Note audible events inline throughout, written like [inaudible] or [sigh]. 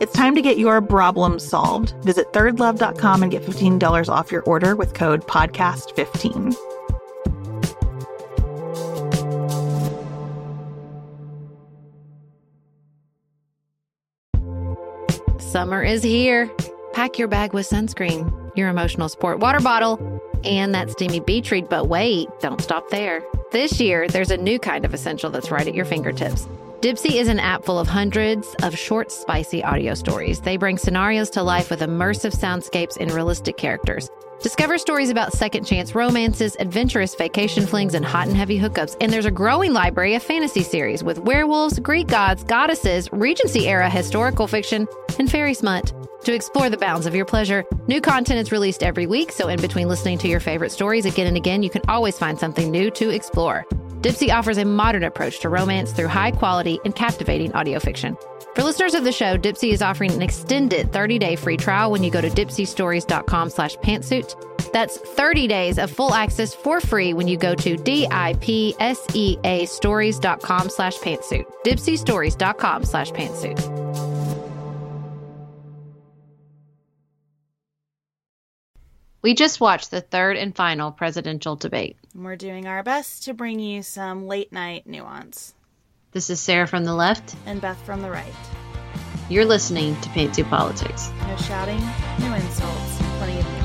It's time to get your problem solved. Visit thirdlove.com and get $15 off your order with code PODCAST15. Summer is here. Pack your bag with sunscreen, your emotional support water bottle, and that steamy beach read. But wait, don't stop there. This year, there's a new kind of essential that's right at your fingertips. Dipsea is an app full of hundreds of short, spicy audio stories. They bring scenarios to life with immersive soundscapes and realistic characters. Discover stories about second chance romances, adventurous vacation flings, and hot and heavy hookups. And there's a growing library of fantasy series with werewolves, Greek gods, goddesses, Regency era historical fiction, and fairy smut. To explore the bounds of your pleasure, new content is released every week, so in between listening to your favorite stories again and again, you can always find something new to explore. Dipsea offers a modern approach to romance through high quality and captivating audio fiction. For listeners of the show, Dipsea is offering an extended 30-day free trial when you go to dipseastories.com slash pantsuit. That's 30 days of full access for free when you go to D-I-P-S-E-A stories.com slash pantsuit. dipseastories.com slash pantsuit. We just watched the third and final presidential debate. We're doing our best to bring you some late night nuance. This is Sarah from the left. And Beth from the right. You're listening to Pantsuit Politics. No shouting, no insults, plenty of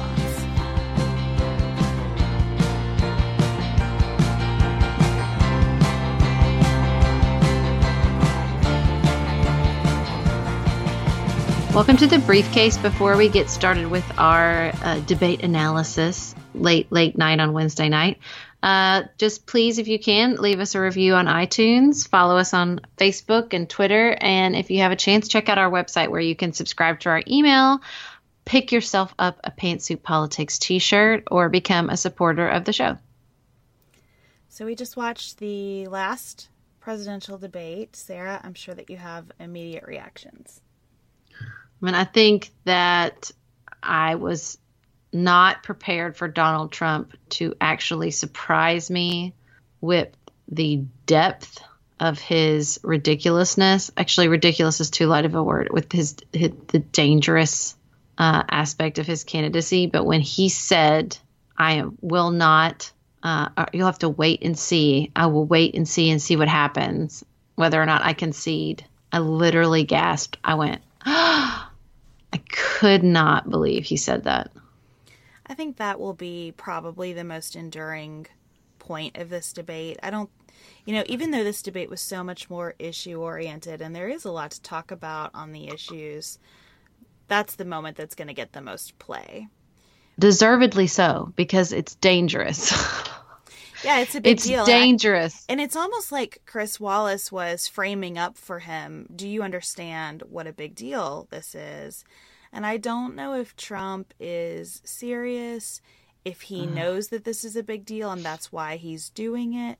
Welcome to the briefcase. Before we get started with our uh, debate analysis late, late night on Wednesday night, uh, just please, if you can, leave us a review on iTunes, follow us on Facebook and Twitter, and if you have a chance, check out our website where you can subscribe to our email, pick yourself up a Pantsuit Politics t shirt, or become a supporter of the show. So we just watched the last presidential debate. Sarah, I'm sure that you have immediate reactions. I mean, I think that I was not prepared for Donald Trump to actually surprise me with the depth of his ridiculousness. Actually, ridiculous is too light of a word. With his, his the dangerous uh, aspect of his candidacy, but when he said, "I will not," uh, you'll have to wait and see. I will wait and see and see what happens, whether or not I concede. I literally gasped. I went, [gasps] I could not believe he said that. I think that will be probably the most enduring point of this debate. I don't, you know, even though this debate was so much more issue oriented and there is a lot to talk about on the issues, that's the moment that's going to get the most play. Deservedly so, because it's dangerous. [laughs] Yeah, it's a big it's deal. It's dangerous. And, I, and it's almost like Chris Wallace was framing up for him. Do you understand what a big deal this is? And I don't know if Trump is serious, if he uh. knows that this is a big deal and that's why he's doing it.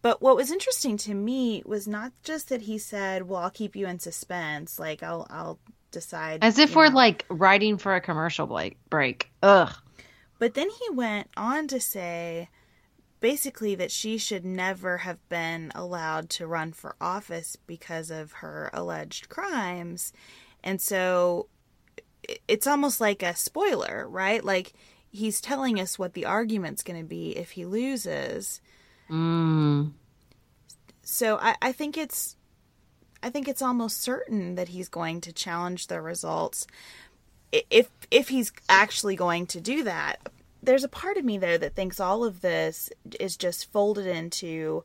But what was interesting to me was not just that he said, "Well, I'll keep you in suspense. Like I'll I'll decide." As if we're know. like writing for a commercial break. Break. Ugh. But then he went on to say basically that she should never have been allowed to run for office because of her alleged crimes. And so it's almost like a spoiler, right? Like he's telling us what the argument's going to be if he loses. Mm. So I, I think it's I think it's almost certain that he's going to challenge the results if if he's actually going to do that. There's a part of me though that thinks all of this is just folded into,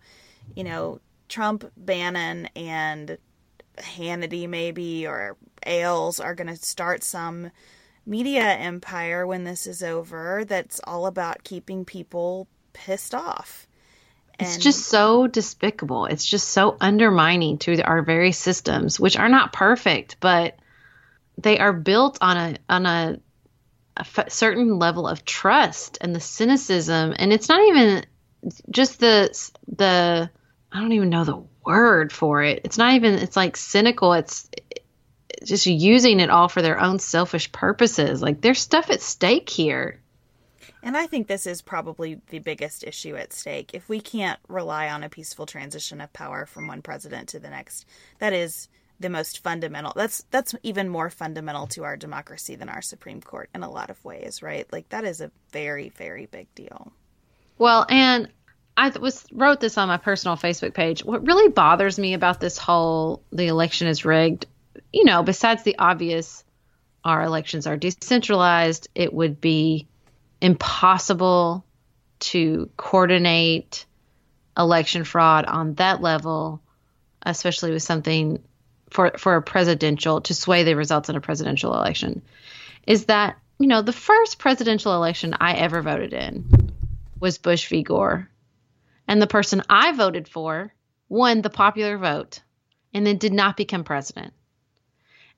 you know, Trump, Bannon, and Hannity maybe or Ailes are going to start some media empire when this is over that's all about keeping people pissed off. And it's just so despicable. It's just so undermining to our very systems, which are not perfect, but they are built on a on a, a f- certain level of trust and the cynicism. And it's not even just the the I don't even know the word for it. It's not even. It's like cynical. It's just using it all for their own selfish purposes. Like there's stuff at stake here. And I think this is probably the biggest issue at stake. If we can't rely on a peaceful transition of power from one president to the next, that is the most fundamental. That's that's even more fundamental to our democracy than our Supreme Court in a lot of ways, right? Like that is a very very big deal. Well, and I was wrote this on my personal Facebook page. What really bothers me about this whole the election is rigged, you know, besides the obvious our elections are decentralized, it would be impossible to coordinate election fraud on that level, especially with something for for a presidential to sway the results in a presidential election. Is that you know the first presidential election I ever voted in was Bush v. Gore, and the person I voted for won the popular vote and then did not become president.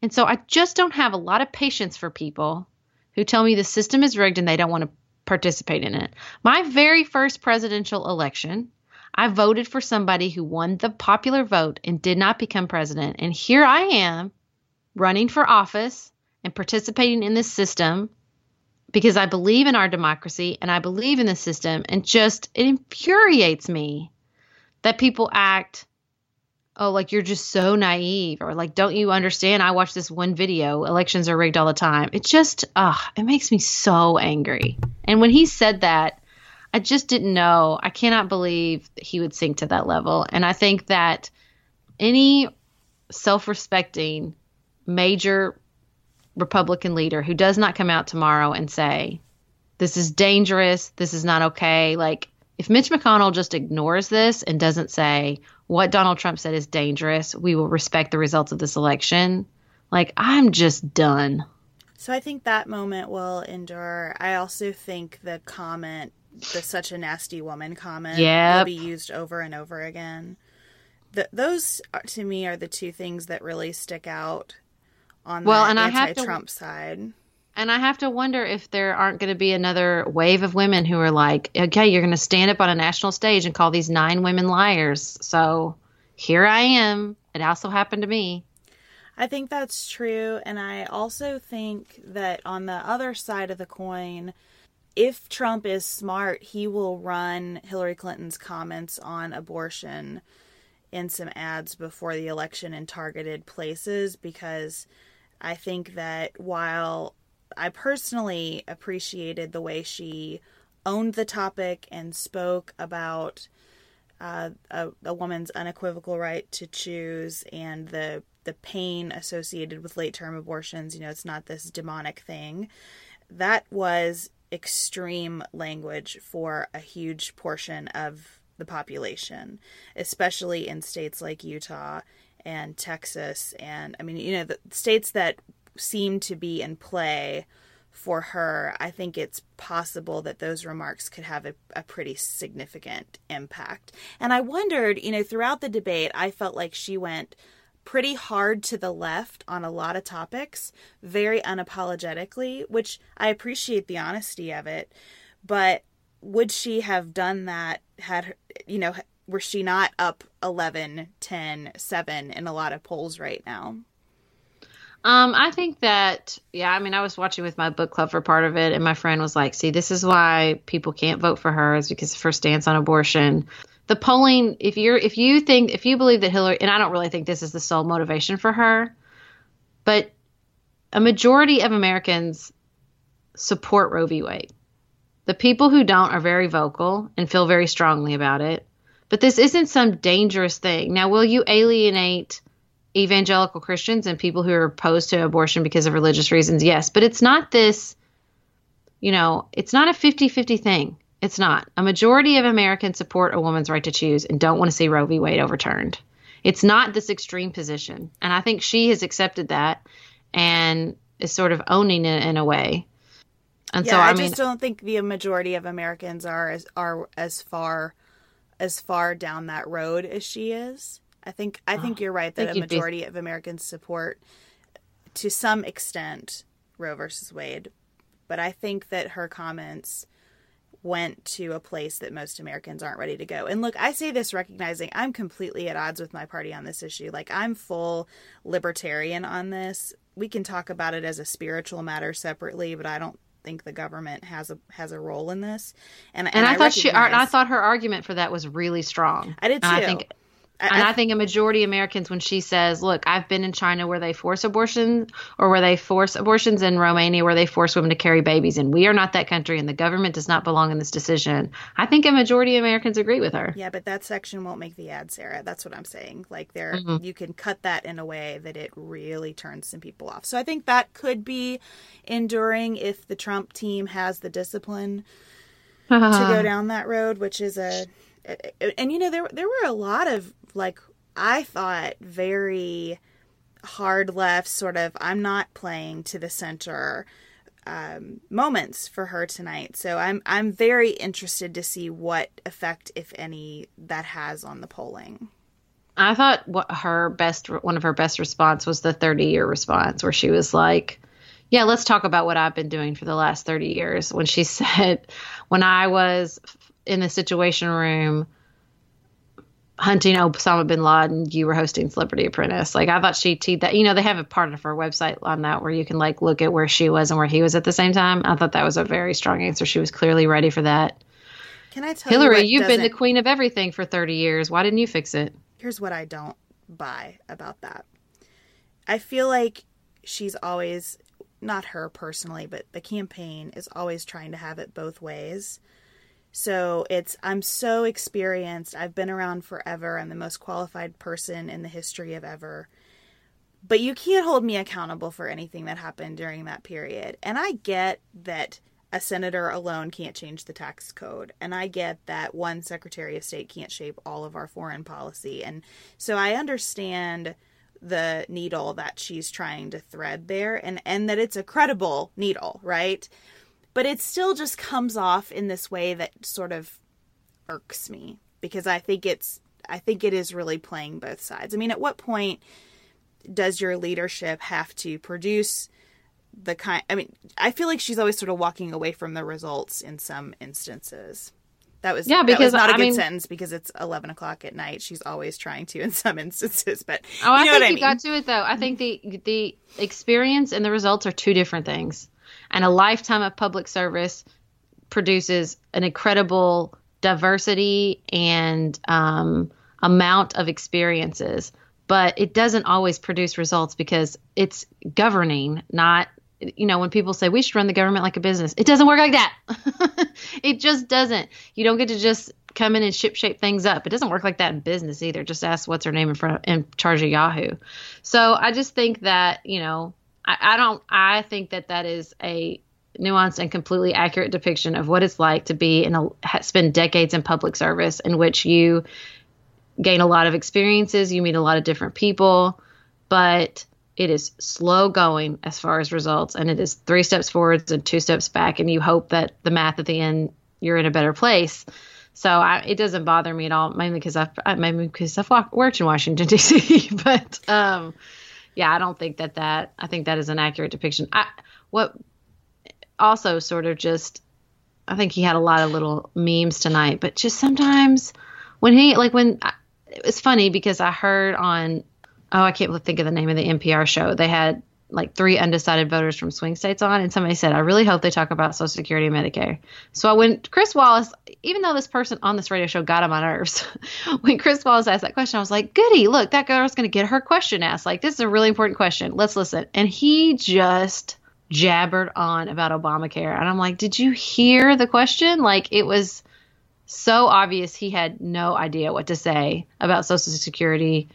And so I just don't have a lot of patience for people who tell me the system is rigged and they don't want to participate in it. My very first presidential election, I voted for somebody who won the popular vote and did not become president. And here I am running for office and participating in this system because I believe in our democracy and I believe in the system. And just, it infuriates me that people act oh, like you're just so naive, or like, don't you understand? I watched this one video, elections are rigged all the time. It just, ugh, it makes me so angry. And when he said that, I just didn't know. I cannot believe he would sink to that level. And I think that any self respecting major Republican leader who does not come out tomorrow and say, this is dangerous, this is not okay, like, if Mitch McConnell just ignores this and doesn't say, what Donald Trump said is dangerous. We will respect the results of this election. Like, I'm just done. So I think that moment will endure. I also think the comment, the such a nasty woman comment, yep. will be used over and over again. The, those, uh, to me, are the two things that really stick out on well, the and anti-Trump side. And I have to wonder if there aren't going to be another wave of women who are like, okay, you're going to stand up on a national stage and call these nine women liars. So here I am. It also happened to me. I think that's true. And I also think that on the other side of the coin, if Trump is smart, he will run Hillary Clinton's comments on abortion in some ads before the election in targeted places because I think that while I personally appreciated the way she owned the topic and spoke about uh, a, a, woman's unequivocal right to choose and the the pain associated with late term abortions. You know, it's not this demonic thing. That was extreme language for a huge portion of the population, especially in states like Utah and Texas. And I mean, you know, the states that seem to be in play for her, I think it's possible that those remarks could have a, a, pretty significant impact. And I wondered, you know, throughout the debate, I felt like she went pretty hard to the left on a lot of topics, very unapologetically, which I appreciate the honesty of it. But would she have done that had, you know, were she not up 11, 10, 7 in a lot of polls right now? Um, I think that yeah. I mean, I was watching with my book club for part of it, and my friend was like, "See, this is why people can't vote for her is because of her stance on abortion." The polling, if you're if you think if you believe that Hillary, and I don't really think this is the sole motivation for her, but a majority of Americans support Roe v. Wade. The people who don't are very vocal and feel very strongly about it. But this isn't some dangerous thing. Now, will you alienate evangelical Christians and people who are opposed to abortion because of religious reasons, yes. But it's not this, you know, it's not a 50 50 thing. It's not. A majority of Americans support a woman's right to choose and don't want to see Roe v. Wade overturned. It's not this extreme position. And I think she has accepted that and is sort of owning it in a way. And yeah, so I, I mean, just don't think the majority of Americans are as are as far as far down that road as she is. I think I think oh, you're right that a majority be... of Americans support to some extent Roe versus Wade, but I think that her comments went to a place that most Americans aren't ready to go. And look, I say this recognizing I'm completely at odds with my party on this issue. Like I'm full libertarian on this. We can talk about it as a spiritual matter separately, but I don't think the government has a has a role in this. And and, and I, I, thought she I thought her argument for that was really strong. I did too. And I think and I, think a majority of Americans, when she says, "Look, I've been in China where they force abortion, or where they force abortions in Romania where they force women to carry babies, and we are not that country, and the government does not belong in this decision." I think a majority of Americans agree with her. Yeah, but that section won't make the ad, Sarah. That's what I'm saying. Like there, mm-hmm. you can cut that in a way that it really turns some people off. So I think that could be enduring if the Trump team has the discipline to go [laughs] down that road, which is a and you know there there were a lot of like I thought very hard left sort of I'm not playing to the center um, moments for her tonight. So I'm I'm very interested to see what effect, if any, that has on the polling. I thought what her best one of her best response was the 30 year response where she was like, "Yeah, let's talk about what I've been doing for the last 30 years." When she [laughs] said, "When I was in the Situation Room." Hunting Osama bin Laden, you were hosting Celebrity Apprentice. Like I thought she teed that. You know, they have a part of her website on that where you can like look at where she was and where he was at the same time. I thought that was a very strong answer. She was clearly ready for that. Can I tell Hillary? You you've been the queen of everything for thirty years. Why didn't you fix it? Here's what I don't buy about that. I feel like she's always not her personally, but the campaign is always trying to have it both ways so it's, I'm so experienced. I've been around forever. I'm the most qualified person in the history of ever. But you can't hold me accountable for anything that happened during that period. And I get that a senator alone can't change the tax code. And I get that one secretary of state can't shape all of our foreign policy. And so I understand the needle that she's trying to thread there and, and that it's a credible needle, right? But it still just comes off in this way that sort of irks me because I think it's I think it is really playing both sides. I mean, at what point does your leadership have to produce the kind I mean, I feel like she's always sort of walking away from the results in some instances. That was yeah, because not a I good mean, sentence because it's eleven o'clock at night. She's always trying to in some [laughs] instances, but oh, I think you mean. got to it though. I think the the experience and the results are two different things and a lifetime of public service produces an incredible diversity and um, amount of experiences. But it doesn't always produce results because it's governing not you know when people say we should run the government like a business. It doesn't work like that. [laughs] It just doesn't. You don't get to just come in and ship shape things up. It doesn't work like that in business either. Just ask what's her name in front of, in charge of yahoo. So i just think that you know I, I don't. I think that that is a nuanced and completely accurate depiction of what it's like to be in a spend decades in public service in which you gain a lot of experiences, you meet a lot of different people, but it is slow going as far as results and it is three steps forwards and two steps back and you hope that the math at the end you're in a better place. So I, it doesn't bother me at all, mainly because I've mainly because I've worked in Washington [laughs] D.C. but um, yeah, I don't think that that I think that is an accurate depiction. I what also sort of just I think he had a lot of little memes tonight, but just sometimes when he like when it's funny because I heard on oh I can't think of the name of the NPR show they had like three undecided voters from swing states on, and somebody said, I really hope they talk about Social Security and Medicare. So when Chris Wallace, even though this person on this radio show got on nerves, [laughs] when Chris Wallace asked that question, I was like, goody, look, that girl's going to get her question asked. Like, this is a really important question. Let's listen. And he just jabbered on about Obamacare. And I'm like, did you hear the question? Like, it was so obvious he had no idea what to say about Social Security,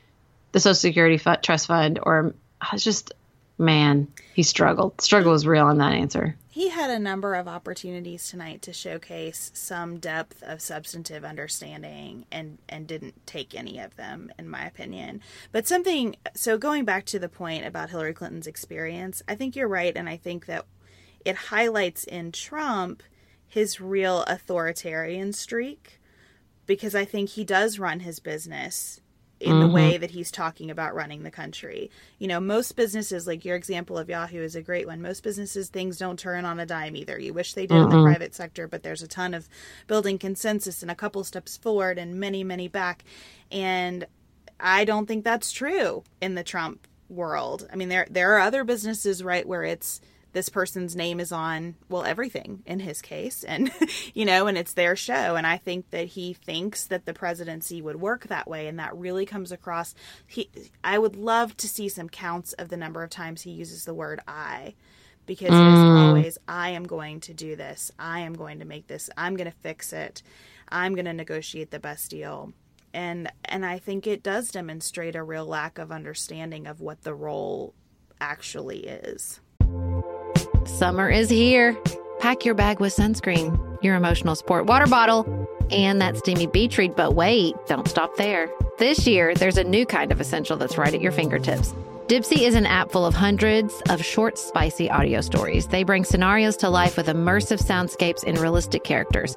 the Social Security Trust Fund, or I was just man, he struggled. Struggle was real on that answer. He had a number of opportunities tonight to showcase some depth of substantive understanding and and didn't take any of them in my opinion. But something so going back to the point about Hillary Clinton's experience, I think you're right and I think that it highlights in Trump his real authoritarian streak because I think he does run his business in mm-hmm. the way that he's talking about running the country. You know, most businesses, like your example of Yahoo is a great one. Most businesses, things don't turn on a dime either. You wish they did mm-hmm. in the private sector, but there's a ton of building consensus and a couple steps forward and many, many back. And I don't think that's true in the Trump world. I mean, there there are other businesses, right, where it's this person's name is on well everything in his case and [laughs] you know and it's their show. And i think that he thinks that the presidency would work that way and that really comes across. He i would love to see some counts of the number of times he uses the word i because mm. it is mm. always i am going to do this. I am going to make this. I'm going to fix it. I'm going to negotiate the best deal. And and i think it does demonstrate a real lack of understanding of what the role actually is Summer is here. Pack your bag with sunscreen, your emotional support water bottle, and that steamy beach read. But wait, don't stop there. This year, there's a new kind of essential that's right at your fingertips. Dipsea is an app full of hundreds of short, spicy audio stories. They bring scenarios to life with immersive soundscapes and realistic characters.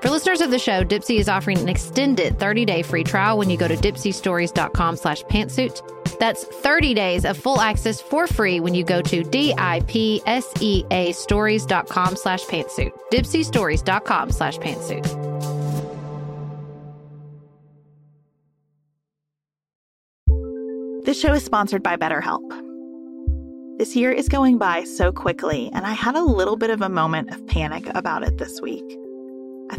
For listeners of the show, Dipsea is offering an extended 30-day free trial when you go to dipseastories.com slash pantsuit. That's 30 days of full access for free when you go to D-I-P-S-E-A stories.com slash pantsuit. dipseastories.com slash pantsuit. This show is sponsored by BetterHelp. This year is going by so quickly, and I had a little bit of a moment of panic about it this week.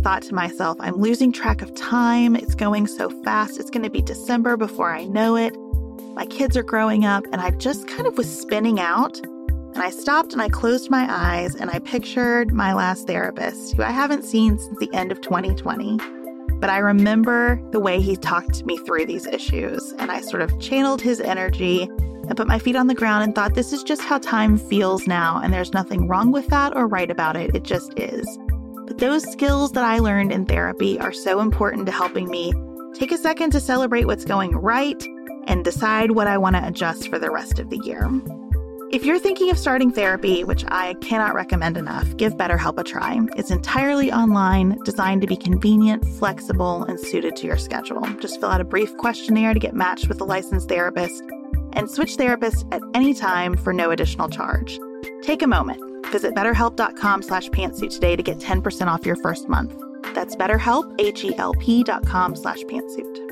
Thought to myself, I'm losing track of time. It's going so fast. It's going to be December before I know it. My kids are growing up, and I just kind of was spinning out. And I stopped and I closed my eyes and I pictured my last therapist, who I haven't seen since the end of 2020. But I remember the way he talked me through these issues, and I sort of channeled his energy and put my feet on the ground and thought, this is just how time feels now, and there's nothing wrong with that or right about it. It just is. Those skills that I learned in therapy are so important to helping me take a second to celebrate what's going right and decide what I want to adjust for the rest of the year. If you're thinking of starting therapy, which I cannot recommend enough, give BetterHelp a try. It's entirely online, designed to be convenient, flexible, and suited to your schedule. Just fill out a brief questionnaire to get matched with a licensed therapist and switch therapists at any time for no additional charge. Take a moment. Visit betterhelp.com slash pantsuit today to get 10% off your first month. That's betterhelp, H-E-L-P dot com slash pantsuit.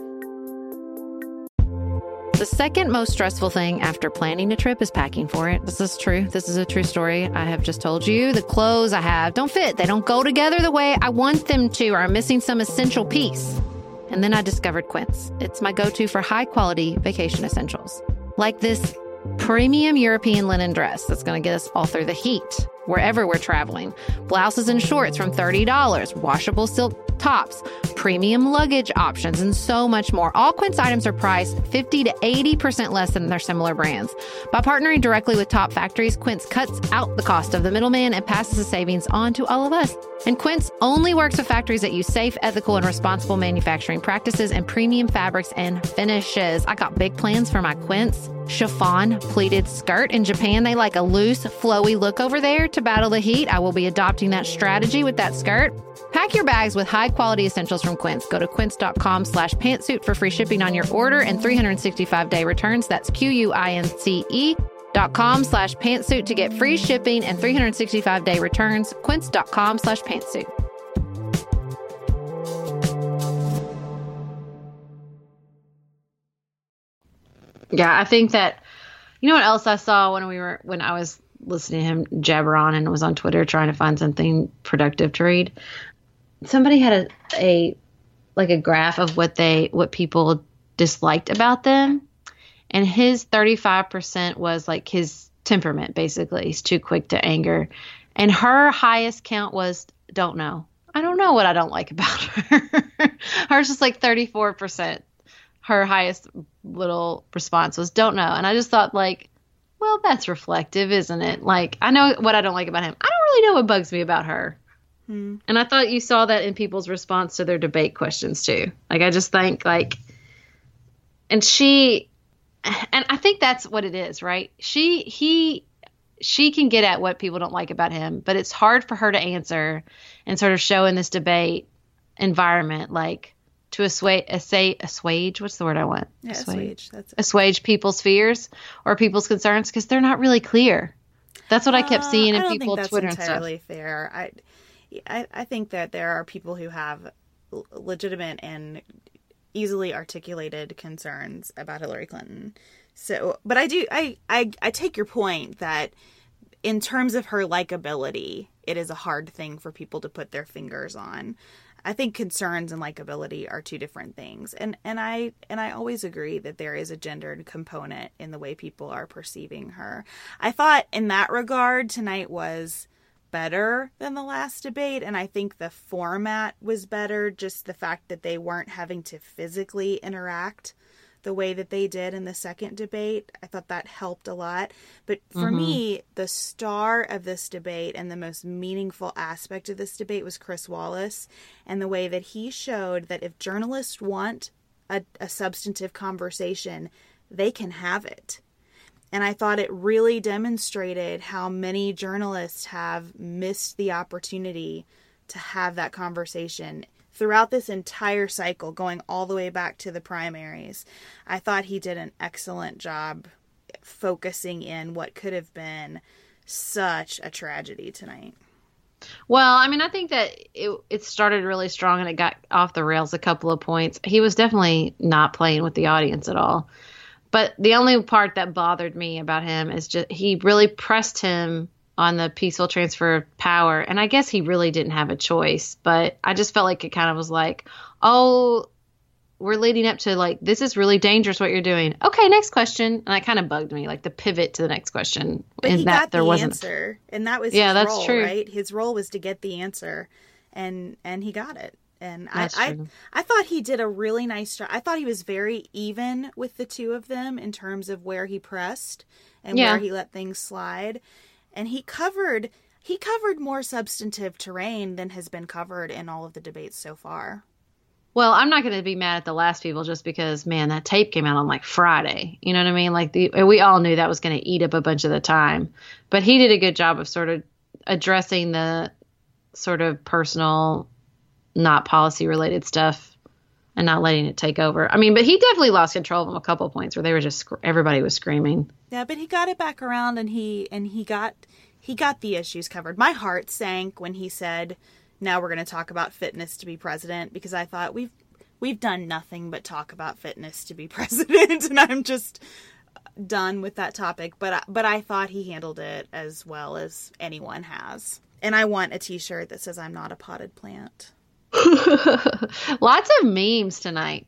The second most stressful thing after planning a trip is packing for it. This is true. This is a true story. I have just told you the clothes I have don't fit. They don't go together the way I want them to, or I'm missing some essential piece. And then I discovered Quince. It's my go to for high quality vacation essentials like this premium European linen dress that's going to get us all through the heat wherever we're traveling. Blouses and shorts from $30, washable silk tops, premium luggage options, and so much more. All Quince items are priced 50 to 80% less than their similar brands. By partnering directly with top factories, Quince cuts out the cost of the middleman and passes the savings on to all of us. And Quince only works with factories that use safe, ethical, and responsible manufacturing practices and premium fabrics and finishes. I got big plans for my Quince chiffon pleated skirt. In Japan, they like a loose, flowy look over there to to battle the heat, I will be adopting that strategy with that skirt. Pack your bags with high quality essentials from Quince. Go to quince.com slash pantsuit for free shipping on your order and 365 day returns. That's Q-U-I-N-C-E dot com slash pantsuit to get free shipping and 365 day returns. Quince.com slash pantsuit. Yeah, I think that you know what else I saw when we were when I was listening to him jabber on and was on Twitter trying to find something productive to read. Somebody had a, a like a graph of what they what people disliked about them, and his thirty five percent was like his temperament. Basically, he's too quick to anger, and her highest count was don't know. I don't know what I don't like about her. [laughs] Hers just like thirty four percent her highest little response was don't know and i just thought like well that's reflective isn't it? Like i know what i don't like about him. I don't really know what bugs me about her. Hmm. and i thought you saw that in people's response to their debate questions too. Like i just think like and she and i think that's what it is right? She he she can get at what people don't like about him but it's hard for her to answer and sort of show in this debate environment like to assuage, assuage, assuage what's the word I want? Yeah, assuage. assuage that's it. Assuage people's fears or people's concerns because they're not really clear. That's what uh, I kept uh, seeing in people Twitter and stuff. entirely fair. I, I, I think that there are people who have legitimate and easily articulated concerns about Hillary Clinton. So, but I do, I, I, I take your point that in terms of her likability, it is a hard thing for people to put their fingers on. I think concerns and likability are two different things. And and I and I always agree that there is a gendered component in the way people are perceiving her. I thought in that regard tonight was better than the last debate and I think the format was better just the fact that they weren't having to physically interact the way that they did in the second debate. I thought that helped a lot. But for mm-hmm. me, the star of this debate and the most meaningful aspect of this debate was Chris Wallace and the way that he showed that if journalists want a, a substantive conversation, they can have it. And I thought it really demonstrated how many journalists have missed the opportunity to have that conversation throughout this entire cycle, going all the way back to the primaries. I thought he did an excellent job focusing in what could have been such a tragedy tonight. Well, I mean, I think that it it started really strong and it got off the rails a couple of points. He was definitely not playing with the audience at all. But the only part that bothered me about him is just he really pressed him on the peaceful transfer of power. And I guess he really didn't have a choice, but I just felt like it kind of was like, oh, we're leading up to like this is really dangerous what you're doing. Okay, next question. And that kind of bugged me, like the pivot to the next question. But and he that got there the wasn't answer, and that was yeah, that's role, true. Right, his role was to get the answer, and and he got it. And I, I, I thought he did a really nice job. I thought he was very even with the two of them in terms of where he pressed and yeah. where he let things slide and he covered he covered more substantive terrain than has been covered in all of the debates so far. Well, I'm not going to be mad at the last people just because, man, that tape came out on like Friday. You know what I mean? Like the we all knew that was going to eat up a bunch of the time, but he did a good job of sort of addressing the sort of personal, not policy related stuff, and not letting it take over. I mean, but he definitely lost control of them a couple of points where they were just everybody was screaming. Yeah, but he got it back around and he and he got he got the issues covered. My heart sank when he said, "Now we're going to talk about fitness to be president," because I thought we've we've done nothing but talk about fitness to be [laughs] president, and I'm just done with that topic. But but I thought he handled it as well as anyone has. And I want a T-shirt that says "I'm not a potted plant." [laughs] Lots of memes tonight.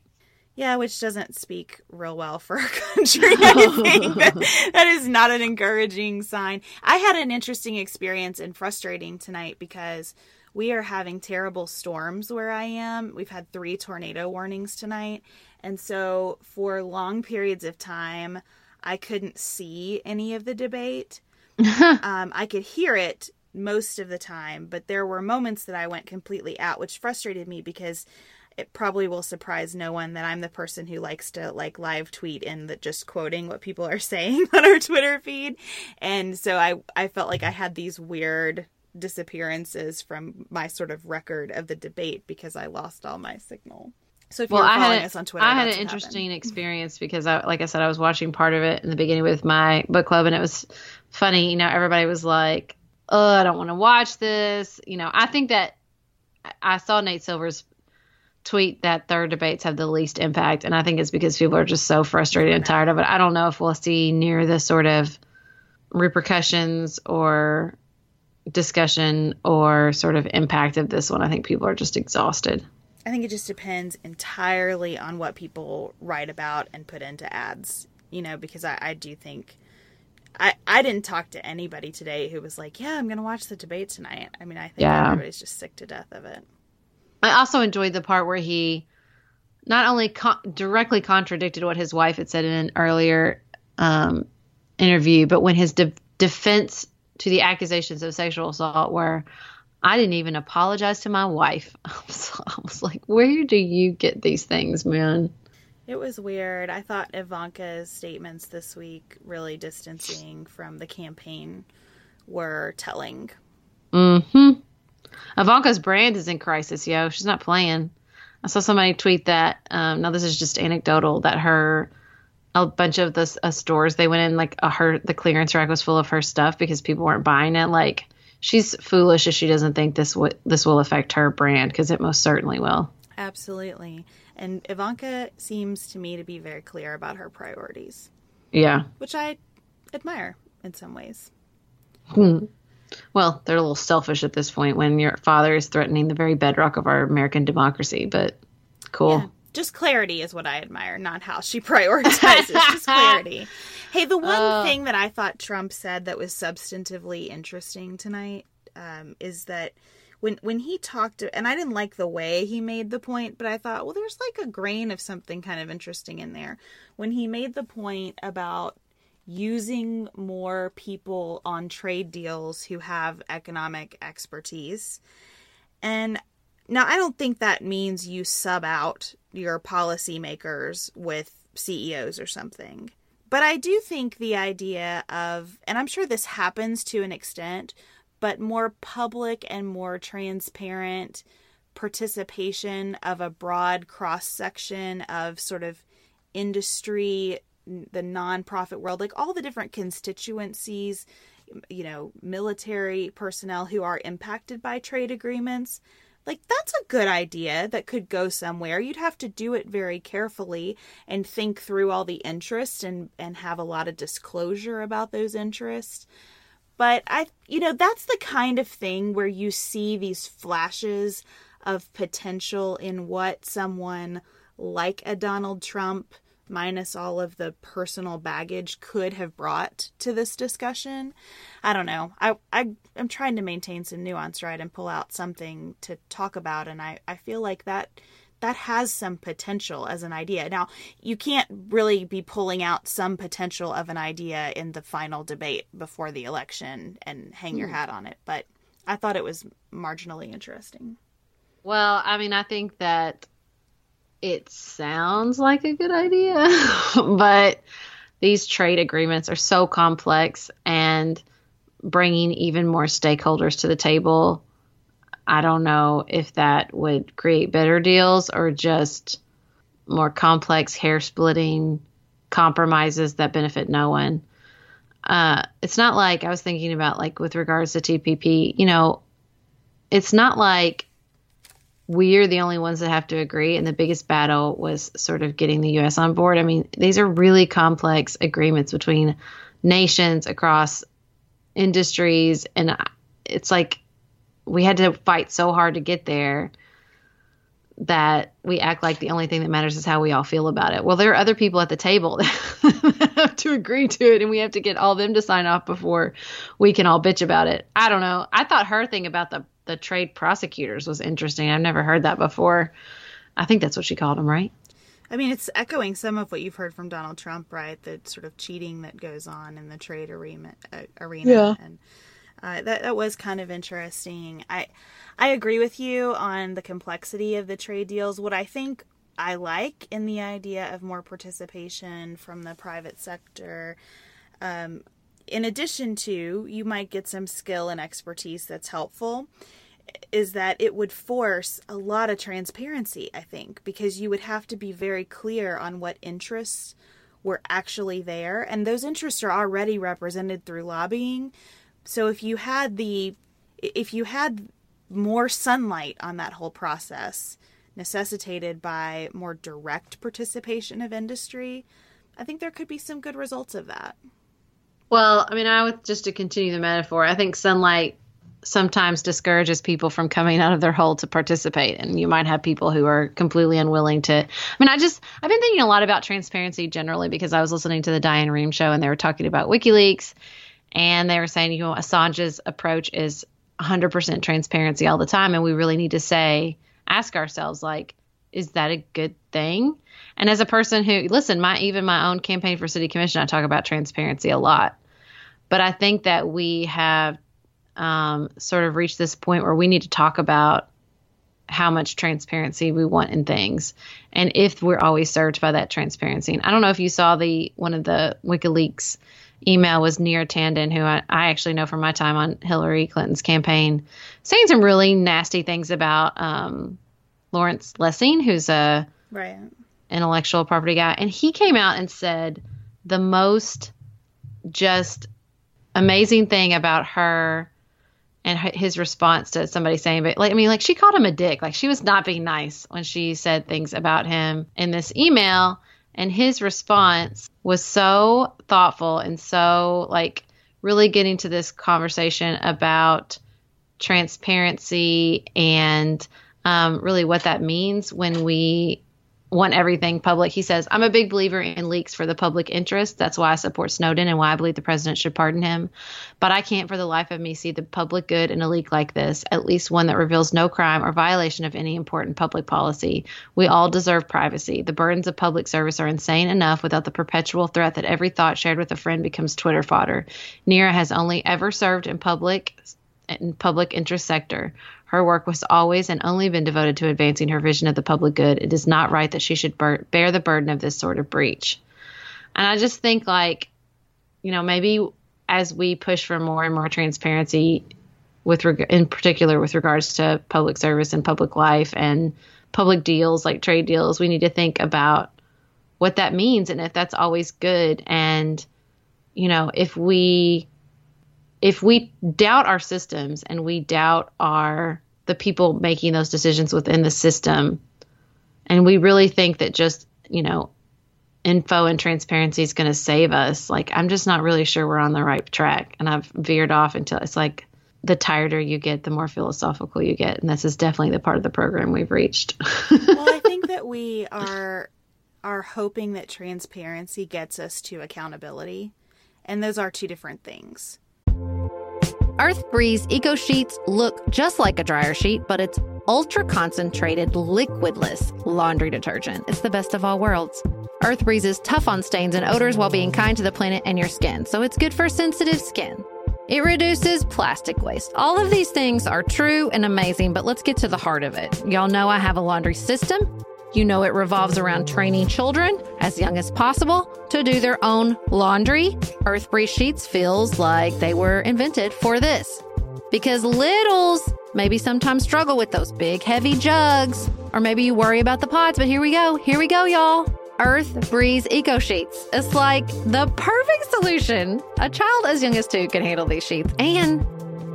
Yeah, which doesn't speak real well for our [laughs] country. I think [laughs] that, that is not an encouraging sign. I had an interesting experience and frustrating tonight because we are having terrible storms where I am. We've had three tornado warnings tonight. And so for long periods of time, I couldn't see any of the debate. um, I could hear it most of the time, but there were moments that I went completely out, which frustrated me because it probably will surprise no one that I'm the person who likes to like live tweet and that just quoting what people are [laughs] saying on our Twitter feed. And so I I felt like I had these weird disappearances from my sort of record of the debate because I lost all my signal. So if well, you're I following had, us on Twitter, I had an interesting happened. experience because, I, like I said, I was watching part of it in the beginning with my book club, and it was funny. You know, everybody was like, "Oh, I don't want to watch this." You know, I think that I saw Nate Silver's tweet that third debates have the least impact, and I think it's because people are just so frustrated and tired of it. I don't know if we'll see near the sort of repercussions or discussion or sort of impact of this one. I think people are just exhausted. I think it just depends entirely on what people write about and put into ads. You know, because I, I do think I I didn't talk to anybody today who was like, "Yeah, I'm going to watch the debate tonight." I mean, I think Yeah. everybody's just sick to death of it. I also enjoyed the part where he not only con- directly contradicted what his wife had said in an earlier um, interview, but when his de- defense to the accusations of sexual assault were, I didn't even apologize to my wife. I was, [laughs] I was like, where do you get these things, man? It was weird. I thought Ivanka's statements this week, really distancing from the campaign, were telling. hmm Ivanka's brand is in crisis, yo. She's not playing. I saw somebody tweet that. Um, now this is just anecdotal. That her a bunch of the uh, stores they went in like uh, her the clearance rack was full of her stuff because people weren't buying it. Like she's foolish if she doesn't think this w- this will affect her brand because it most certainly will. Absolutely. And Ivanka seems to me to be very clear about her priorities, Yeah. which I admire in some ways. Well, they're a little selfish at this point when your father is threatening the very bedrock of our American democracy, but cool. Yeah. Just clarity is what I admire, not how she [laughs] prioritizes. just clarity. Hey, the one thing that I thought Trump said that was substantively interesting tonight um, is that when when he talked to, and I didn't like the way he made the point, but I thought, well, there's like a grain of something kind of interesting in there. When he made the point about using more people on trade deals who have economic expertise. And now I don't think that means you sub out your policymakers with CEOs or something. But I do think the idea of, and I'm sure this happens to an extent, but more public and more transparent participation of a broad cross section of sort of industry, the nonprofit world, like all the different constituencies, you know, military personnel who are impacted by trade agreements. Like, that's a good idea that could go somewhere. You'd have to do it very carefully and think through all the interests and, and have a lot of disclosure about those interests. But I, you know, that's the kind of thing where you see these flashes of potential in what someone like a Donald Trump, minus all of the personal baggage, could have brought to this discussion. I don't know. I, I am trying to maintain some nuance, right, and pull out something to talk about, and I, I feel like that that has some potential as an idea. Now, you can't really be pulling out some potential of an idea in the final debate before the election and hang your hmm. hat on it, but I thought it was marginally interesting. Well, I mean, I think that it sounds like a good idea, [laughs] but these trade agreements are so complex and bringing even more stakeholders to the table. I don't know if that would create better deals or just more complex, hair splitting compromises that benefit no one. Uh, it's not like I was thinking about, like, with regards to TPP, you know, it's not like we're the only ones that have to agree. And the biggest battle was sort of getting the U.S. on board. I mean, these are really complex agreements between nations across industries. And it's like we had to fight so hard to get there that we act like the only thing that matters is how we all feel about it. Well, there are other people at the table [laughs] that have to agree to it, and we have to get all them to sign off before we can all bitch about it. I don't know. I thought her thing about the the trade prosecutors was interesting. I've never heard that before. I think that's what she called them, right? I mean, it's echoing some of what you've heard from Donald Trump, right? The sort of cheating that goes on in the trade arena, uh, arena. Yeah. and Uh, that that was kind of interesting. I I agree with you on the complexity of the trade deals. What I think I like in the idea of more participation from the private sector. Um, in addition to, you might get some skill and expertise that's helpful, is that it would force a lot of transparency, I think, because you would have to be very clear on what interests were actually there. And those interests are already represented through lobbying. So if you had the, if you had more sunlight on that whole process, necessitated by more direct participation of industry, I think there could be some good results of that. Well, I mean, I would just to continue the metaphor, I think sunlight sometimes discourages people from coming out of their hole to participate. And you might have people who are completely unwilling to. I mean, I just, I've been thinking a lot about transparency generally because I was listening to the Diane Rehm show and they were talking about WikiLeaks and they were saying, you know, Assange's approach is 100% transparency all the time. And we really need to say, ask ourselves like is that a good thing? And as a person who listen my even my own campaign for city commission i talk about transparency a lot. But i think that we have um, sort of reached this point where we need to talk about how much transparency we want in things. And if we're always served by that transparency. And i don't know if you saw the one of the wikileaks email was Neera Tanden, who I, I, actually know from my time on Hillary Clinton's campaign, saying some really nasty things about um, Lawrence Lessig, who's a right. intellectual property guy. And he came out and said the most just amazing thing about her and his response to somebody saying, but like, I mean, like she called him a dick. Like she was not being nice when she said things about him in this email. And his response was so thoughtful and so like really getting to this conversation about transparency and um, really what that means when we want everything public. He says, I'm a big believer in leaks for the public interest. That's why I support Snowden and why I believe the president should pardon him. But I can't for the life of me see the public good in a leak like this, at least one that reveals no crime or violation of any important public policy. We all deserve privacy. The burdens of public service are insane enough without the perpetual threat that every thought shared with a friend becomes Twitter fodder. Neera has only ever served in public in public interest sector. Her work was always and only been devoted to advancing her vision of the public good. It is not right that she should bear the burden of this sort of breach. And I just think, like, you know, maybe as we push for more and more transparency, with reg- in particular with regards to public service and public life and public deals like trade deals, we need to think about what that means and if that's always good. And you know, if we if we doubt our systems and we doubt our the people making those decisions within the system and we really think that just you know info and transparency is going to save us like i'm just not really sure we're on the right track. And i've veered off until it's like the tireder you get the more philosophical you get. And this is definitely the part of the program we've reached. [laughs] Well i think that we are are hoping that transparency gets us to accountability. And those are two different things Earth Breeze Eco Sheets look just like a dryer sheet, but it's ultra concentrated, liquidless laundry detergent. It's the best of all worlds. Earth Breeze is tough on stains and odors while being kind to the planet and your skin, so it's good for sensitive skin. It reduces plastic waste. All of these things are true and amazing, but let's get to the heart of it. Y'all know I have a laundry system. You know it revolves around training children as young as possible to do their own laundry. Earth Breeze Sheets feels like they were invented for this. Because littles maybe sometimes struggle with those big, heavy jugs, or maybe you worry about the pods, but here we go. Here we go, y'all. Earth Breeze Eco Sheets. It's like the perfect solution. A child as young as two can handle these sheets. And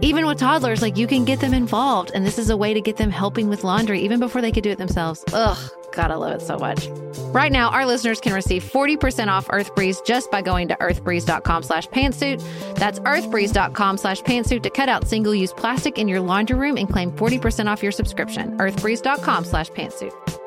even with toddlers, like you can get them involved. And this is a way to get them helping with laundry even before they could do it themselves. Ugh, God, I love it so much. Right now, our listeners can receive 40% off Earth Breeze just by going to earthbreeze.com slash pantsuit. That's earthbreeze.com slash pantsuit to cut out single-use plastic in your laundry room and claim 40% off your subscription. earthbreeze.com slash pantsuit.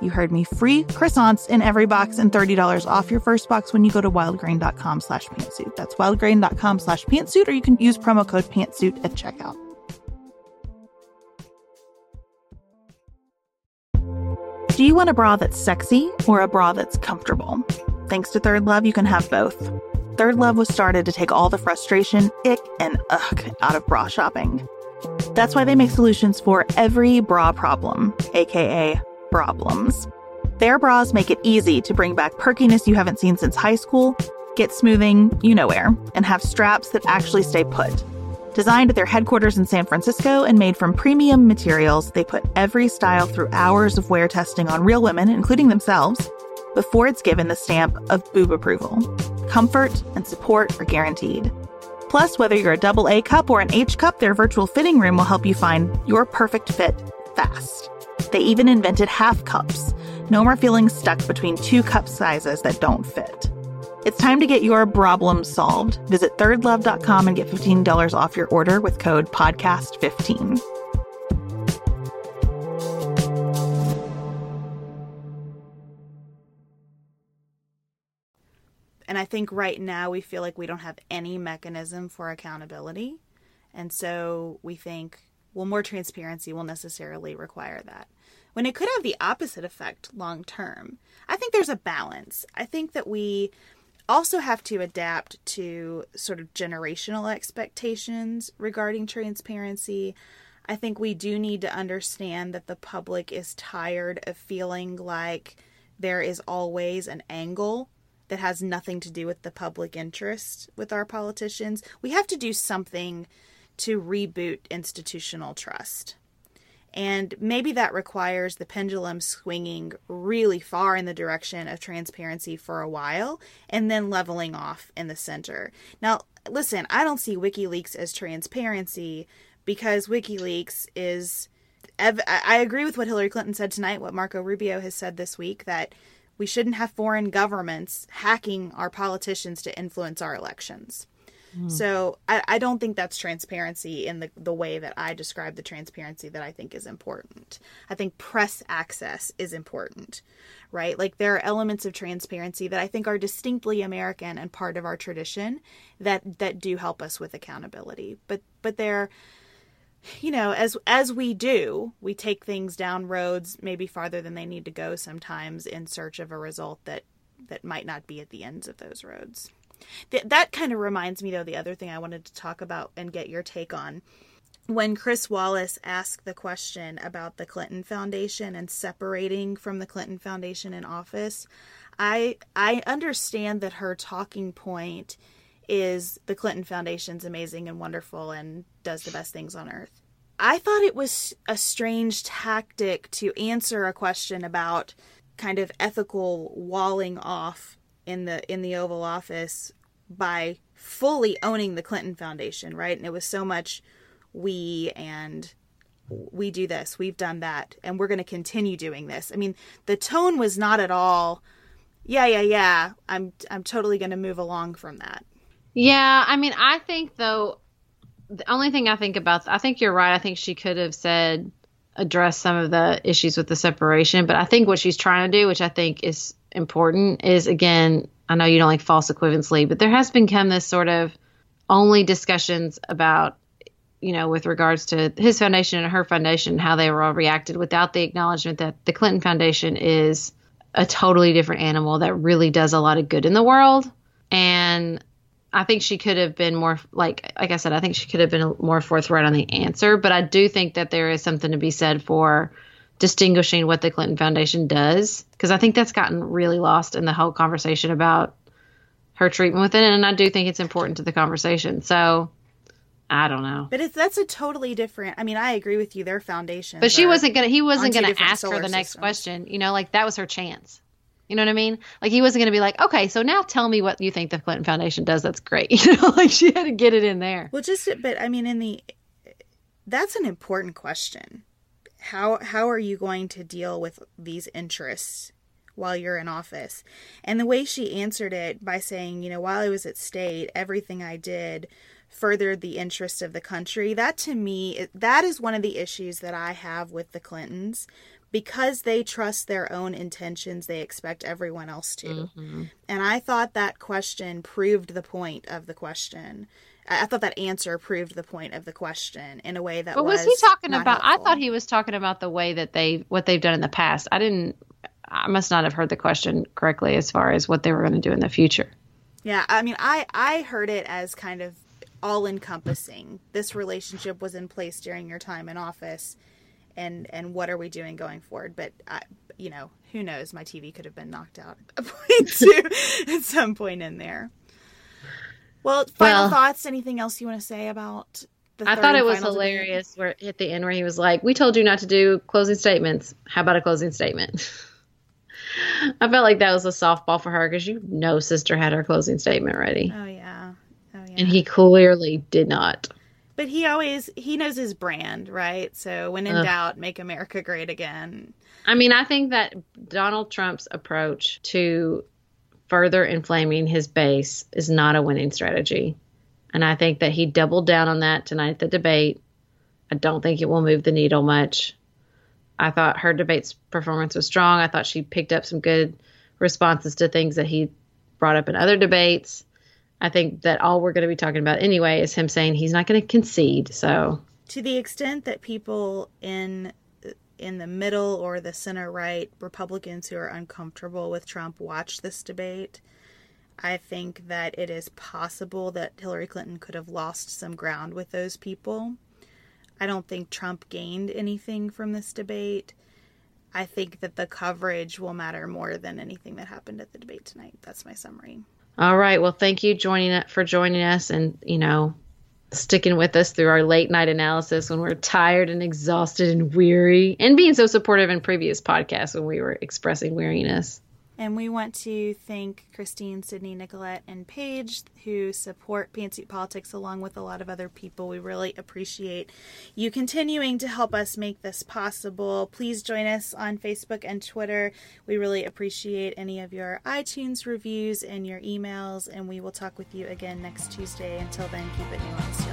You heard me. Free croissants in every box and $30 off your first box when you go to wildgrain.com slash pantsuit. That's wildgrain.com slash pantsuit, or you can use promo code pantsuit at checkout. Do you want a bra that's sexy or a bra that's comfortable? Thanks to Third Love, you can have both. Third Love was started to take all the frustration, ick, and ugh out of bra shopping. That's why they make solutions for every bra problem, aka problems. Their bras make it easy to bring back perkiness you haven't seen since high school, get smoothing you know where, and have straps that actually stay put. Designed at their headquarters in San Francisco and made from premium materials, they put every style through hours of wear testing on real women, including themselves, before it's given the stamp of boob approval. Comfort and support are guaranteed. Plus, whether you're a double A cup or an H cup, their virtual fitting room will help you find your perfect fit fast. They even invented half cups. No more feeling stuck between two cup sizes that don't fit. It's time to get your problem solved. Visit thirdlove.com and get $15 off your order with code podcast15. And I think right now we feel like we don't have any mechanism for accountability. And so we think, well, more transparency will necessarily require that. When it could have the opposite effect long term. I think there's a balance. I think that we also have to adapt to sort of generational expectations regarding transparency. I think we do need to understand that the public is tired of feeling like there is always an angle that has nothing to do with the public interest with our politicians. We have to do something to reboot institutional trust. And maybe that requires the pendulum swinging really far in the direction of transparency for a while and then leveling off in the center. Now, listen, I don't see WikiLeaks as transparency because WikiLeaks is. I agree with what Hillary Clinton said tonight, what Marco Rubio has said this week, that we shouldn't have foreign governments hacking our politicians to influence our elections. Mm. So I, I don't think that's transparency in the, the way that I describe the transparency that I think is important. I think press access is important, right? Like there are elements of transparency that I think are distinctly American and part of our tradition that that do help us with accountability. But but they're you know as as we do we take things down roads maybe farther than they need to go sometimes in search of a result that that might not be at the ends of those roads Th- that kind of reminds me, though, the other thing I wanted to talk about and get your take on. When Chris Wallace asked the question about the Clinton Foundation and separating from the Clinton Foundation in office, I I understand that her talking point is the Clinton Foundation's amazing and wonderful and does the best things on earth. I thought it was a strange tactic to answer a question about kind of ethical walling off in the in the Oval Office by fully owning the Clinton Foundation, right? And it was so much we and we do this, we've done that, and we're going to continue doing this. I mean, the tone was not at all yeah, yeah, yeah. I'm I'm totally going to move along from that. Yeah, I mean, I think though the only thing I think about I think you're right. I think she could have said address some of the issues with the separation, but I think what she's trying to do, which I think is important is again, I know you don't like false equivalency, but there has become this sort of only discussions about, you know, with regards to his foundation and her foundation, how they were all reacted without the acknowledgement that the Clinton Foundation is a totally different animal that really does a lot of good in the world. And I think she could have been more like like I said, I think she could have been more forthright on the answer, but I do think that there is something to be said for distinguishing what the Clinton Foundation does because I think that's gotten really lost in the whole conversation about her treatment with it, and I do think it's important to the conversation. So I don't know. But it's that's a totally different. I mean, I agree with you. Their foundation. But she wasn't gonna. He wasn't gonna ask her the next systems. question. You know, like that was her chance. You know what I mean? Like he wasn't gonna be like, okay, so now tell me what you think the Clinton Foundation does. That's great. [laughs] You know, like she had to get it in there. Well, just but I mean, in the that's an important question. How how are you going to deal with these interests while you're in office? And the way she answered it by saying, you know, while I was at state, everything I did furthered the interests of the country. That to me, that is one of the issues that I have with the Clintons. Because they trust their own intentions, they expect everyone else to. Mm-hmm. And I thought that question proved the point of the question. I thought that answer proved the point of the question in a way that but was, was he talking about helpful. I thought he was talking about the way that they what they've done in the past. I didn't I must not have heard the question correctly as far as what they were going to do in the future. Yeah, I mean I I heard it as kind of all encompassing. This relationship was in place during your time in office, and and what are we doing going forward? But I, you know, who knows? My TV could have been knocked out at, point too, [laughs] at some point in there. Well, final well, thoughts. Anything else you want to say about? The I thought it was hilarious where at the end where he was like, "We told you not to do closing statements. How about a closing statement?" [laughs] I felt like that was a softball for her because you know, sister had her closing statement ready. Oh yeah. oh yeah. And he clearly did not. But he always he knows his brand, right? So when in Ugh. doubt, make America great again. I mean, I think that Donald Trump's approach to further inflaming his base is not a winning strategy. And I think that he doubled down on that tonight at the debate. I don't think it will move the needle much. I thought her debate's performance was strong. I thought she picked up some good responses to things that he brought up in other debates. I think that all we're going to be talking about anyway is him saying he's not going to concede. So, to the extent that people in in the middle or the center right Republicans who are uncomfortable with Trump watch this debate, I think that it is possible that Hillary Clinton could have lost some ground with those people. I don't think Trump gained anything from this debate. I think that the coverage will matter more than anything that happened at the debate tonight. That's my summary. All right. Well, thank you joining for joining us and, you know, sticking with us through our late night analysis when we're tired and exhausted and weary and being so supportive in previous podcasts when we were expressing weariness. And we want to thank Christine, Sydney, Nicolette, and Paige who support Pantsuit Politics along with a lot of other people. We really appreciate you continuing to help us make this possible. Please join us on Facebook and Twitter. We really appreciate any of your iTunes reviews and your emails, and we will talk with you again next Tuesday. Until then, keep it nuanced.